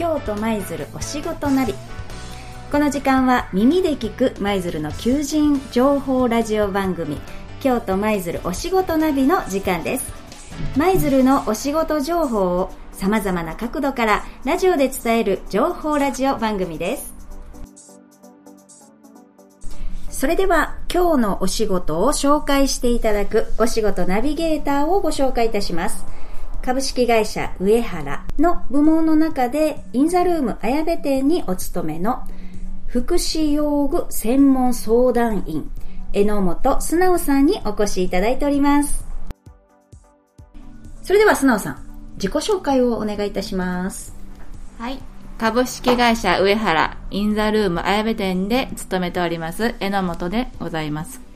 京都舞鶴お仕事ナビこの時間は耳で聞く舞鶴の求人情報ラジオ番組京都舞鶴お仕事ナビの時間です。舞鶴のお仕事情報をさまざまな角度からラジオで伝える情報ラジオ番組です。それでは今日のお仕事を紹介していただくお仕事ナビゲーターをご紹介いたします。株式会社上原の部門の中でインザルーム綾部店にお勤めの福祉用具専門相談員榎本素直さんにお越しいただいております。それでは素直さん自己紹介をお願いいたします。はい。株式会社上原インザルーム綾部店で勤めております榎本でございます。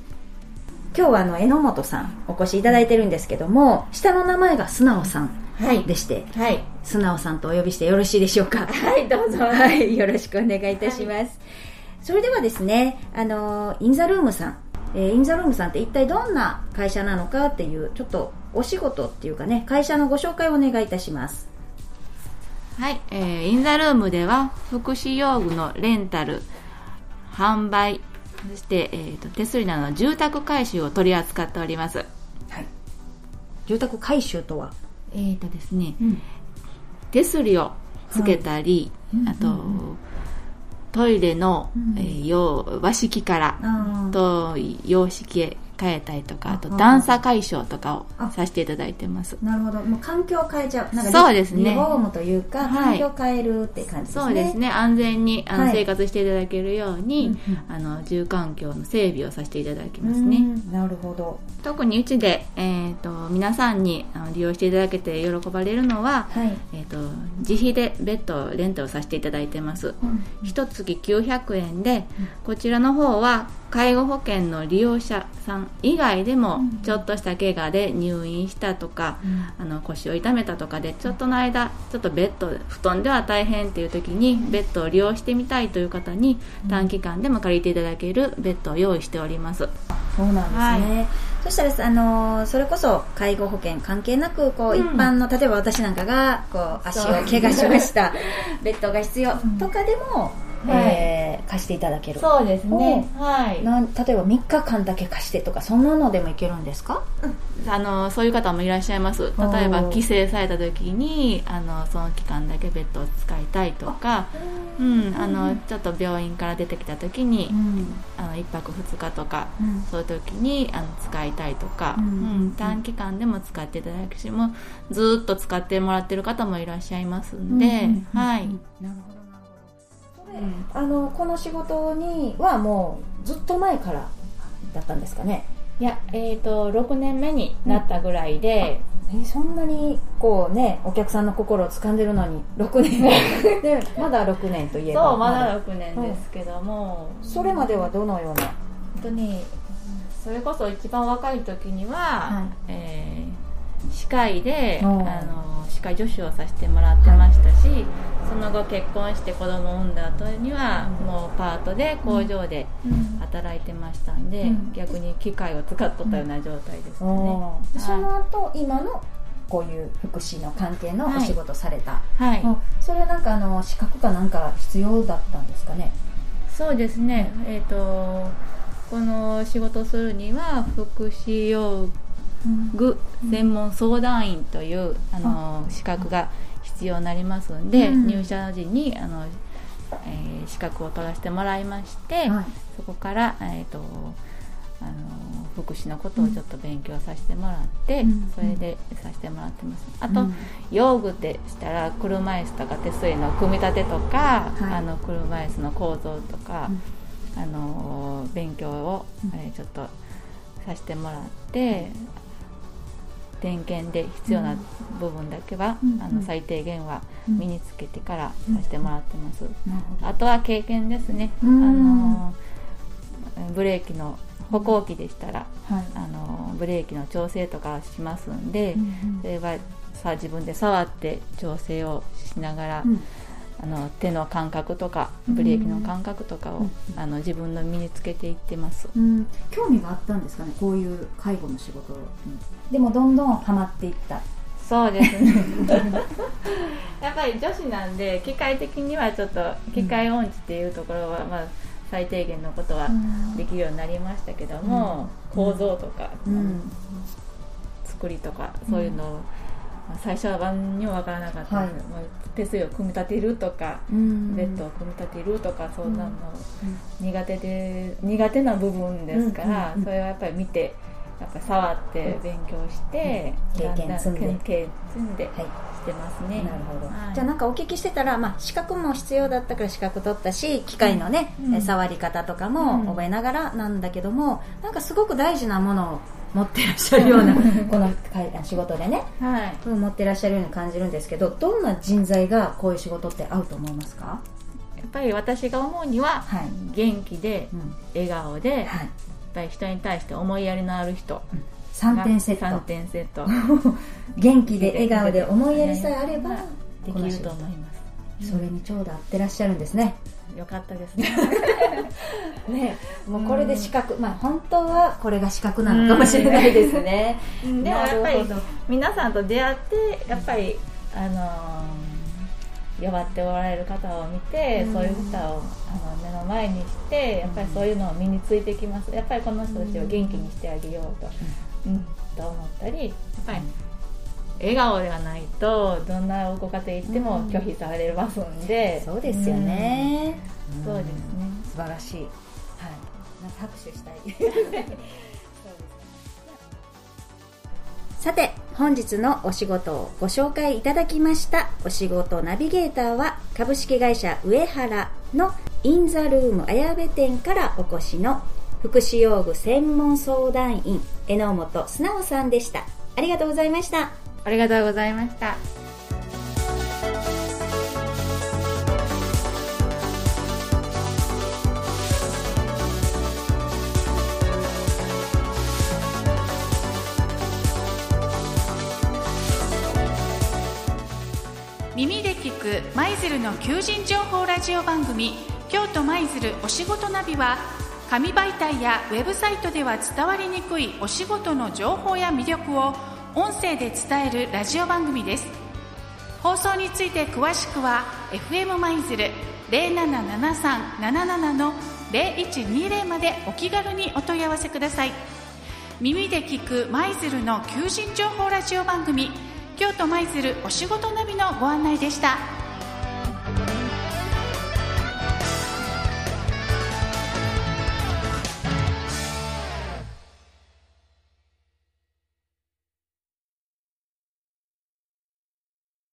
今日はあの榎本さんお越しいただいてるんですけども下の名前が素直さんはいでして、はい素直さんとお呼びしてよろしいでしょうか？はいどうぞはい、よろしくお願いいたします。それではですね、あの、インザルームさん、えーインザルームさんって一体どんな会社なのかっていう、ちょっとお仕事っていうかね、会社のご紹介をお願いいたします。はい、えー、インザルームでは福祉用具のレンタル販売そして、えー、と手すりなどの住宅改修を取り扱っております。はい。住宅改修とは、えーとですねうん、手すりをつけたり、うんあと、うんうん。トイレの、うん。えー用和式からと洋式へ変えたりとかあとあ段差解消とかをあさせていただいてますなるほど。もう環境を変えちゃう。なんかリそうですねリフォームというか、はい環境を変えるって感じですね。そうですね安全にあの、はい生活していただけるように、うんあの住環境の整備をさせていただきうますねんなるほど。特にうちで、えー、と皆さんに利用していただけて喜ばれるのは、はい。えー、と自費でベッドをレンタルさせていただいてます。うん。一月900円で、こちらの方は介護保険の利用者さん以外でもうん。ちょっとした怪我で入院したとか、あの腰を痛めたとかでちょっとの間ちょっとベッド布団では大変っていう時にベッドを利用してみたいという方に短期間でも借りていただけるベッドを用意しております。そうなんですね、そしたら、あのーそれこそ介護保険関係なくこう、うん一般の例えば私なんかがこう足を怪我しました。ベッドが必要とかでも、えー貸していただける。そうですね。はい。なん例えば3日間だけ貸してとかそんなのでもいけるんですか？あのそういう方もいらっしゃいます。例えば帰省された時にあのその期間だけベッドを使いたいとかうん、あのちょっと病院から出てきた時に、うん。あの1泊2日とか、うん。そういう時にあの使いたいとか、ううんん短期間でも使っていただくしもずーっと使ってもらってる方もいらっしゃいますんで、はい、なるほどなるほど。それあのこの仕事にはもうずっと前からだったんですかね？いや、えー、と6年目になったぐらいで、えーそんなにこうねお客さんの心を掴んでるのに6年 でまだ6年といえば。そうまだ6年ですけども、それまではどのような？本当にそれこそ一番若い時には、はい。えー歯科医であの歯科助手をさせてもらってましたし、その後結婚して子供を産んだ後には、うん。もうパートで工場で働いてましたんで、うん。逆に機械を使っとったような状態ですね、おーはい。その後今のこういう福祉の関係のお仕事された、はい、あそれはなんかあの資格かなんか必要だったんですかね？そうですね、えっ、とこの仕事をするには福祉用具専門相談員というあの資格が必要になりますんで、うん。入社時にあの、えー資格を取らせてもらいまして、はい。そこから、えー、とあの福祉のことをちょっと勉強させてもらって、うん。それでさせてもらってます。あと、うん。用具でしたら車椅子とか手すりの組み立てとか、はい。あの車椅子の構造とか、うん。あの勉強を、うん。えーちょっとさせてもらって点検で必要な部分だけは、うん。あの最低限はうん。身につけてからさせてもらってます、あとは経験ですね、うん。あのブレーキの歩行器でしたらはい。あのブレーキの調整とかしますんで、うんそれはさ自分で触って調整をしながら、うんあの手の感覚とかブレーキの感覚とかを、あの自分の身につけていってます、うん、興味があったんですかねこういう介護の仕事に。でもどんどんハマっていった。そうですね。やっっぱり女子なんで機械的にはちょっと機械音痴っていうところは、まあ最低限のことはできるようになりましたけども、構造とか、作りとかそういうのを、最初は何にも分からなかったんです、はい、手すりを組み立てるとか、ベッドを組み立てるとかそんなの苦手で苦手な部分ですから、それはやっぱり見てやっぱ触って勉強して、経験積んで。経験積んで、してますね。なるほど、はい、じゃあなんかお聞きしてたら、まあ、資格も必要だったから資格取ったし機械のね、うん、触り方とかも覚えながらなんだけども、うん、なんかすごく大事なものを持ってらっしゃるような この仕事でね、はい、持ってらっしゃるように感じるんですけどどんな人材がこういう仕事って合うと思いますか？やっぱり私が思うには、はい、元気で、笑顔で、はい、やっぱり人に対して思いやりのある人、3点セット。3点セット。元気で笑顔で思いやりさえあればできると思いますそれにちょうど合ってらっしゃるんですね。よかったですね。ねもうこれで資格、まあ本当はこれが資格なのかもしれないですね、でもやっぱり皆さんと出会ってやっぱりあのー、弱っておられる方を見て、うん、そういう方をあの目の前にしてやっぱりそういうのを身についてきます。やっぱりこの人たちを元気にしてあげようと、うん、と思ったりやっぱり笑顔ではないとどんなご家庭行っても拒否されますんで、そうですよね、そうですね。素晴らしい。はい。拍手したい。さて本日のお仕事をご紹介いただきました。お仕事ナビゲーターは株式会社上原のインザルーム綾部店からお越しの福祉用具専門相談員榎本素直さんでした。ありがとうございましたありがとうございました。耳で聞く舞鶴の求人情報ラジオ番組京都舞鶴お仕事ナビは紙媒体やウェブサイトでは伝わりにくいお仕事の情報や魅力を音声で伝えるラジオ番組です放送について詳しくは FM 舞鶴077377の0120までお気軽にお問い合わせください耳で聞く舞鶴の求人情報ラジオ番組京都舞鶴お仕事ナビのご案内でした。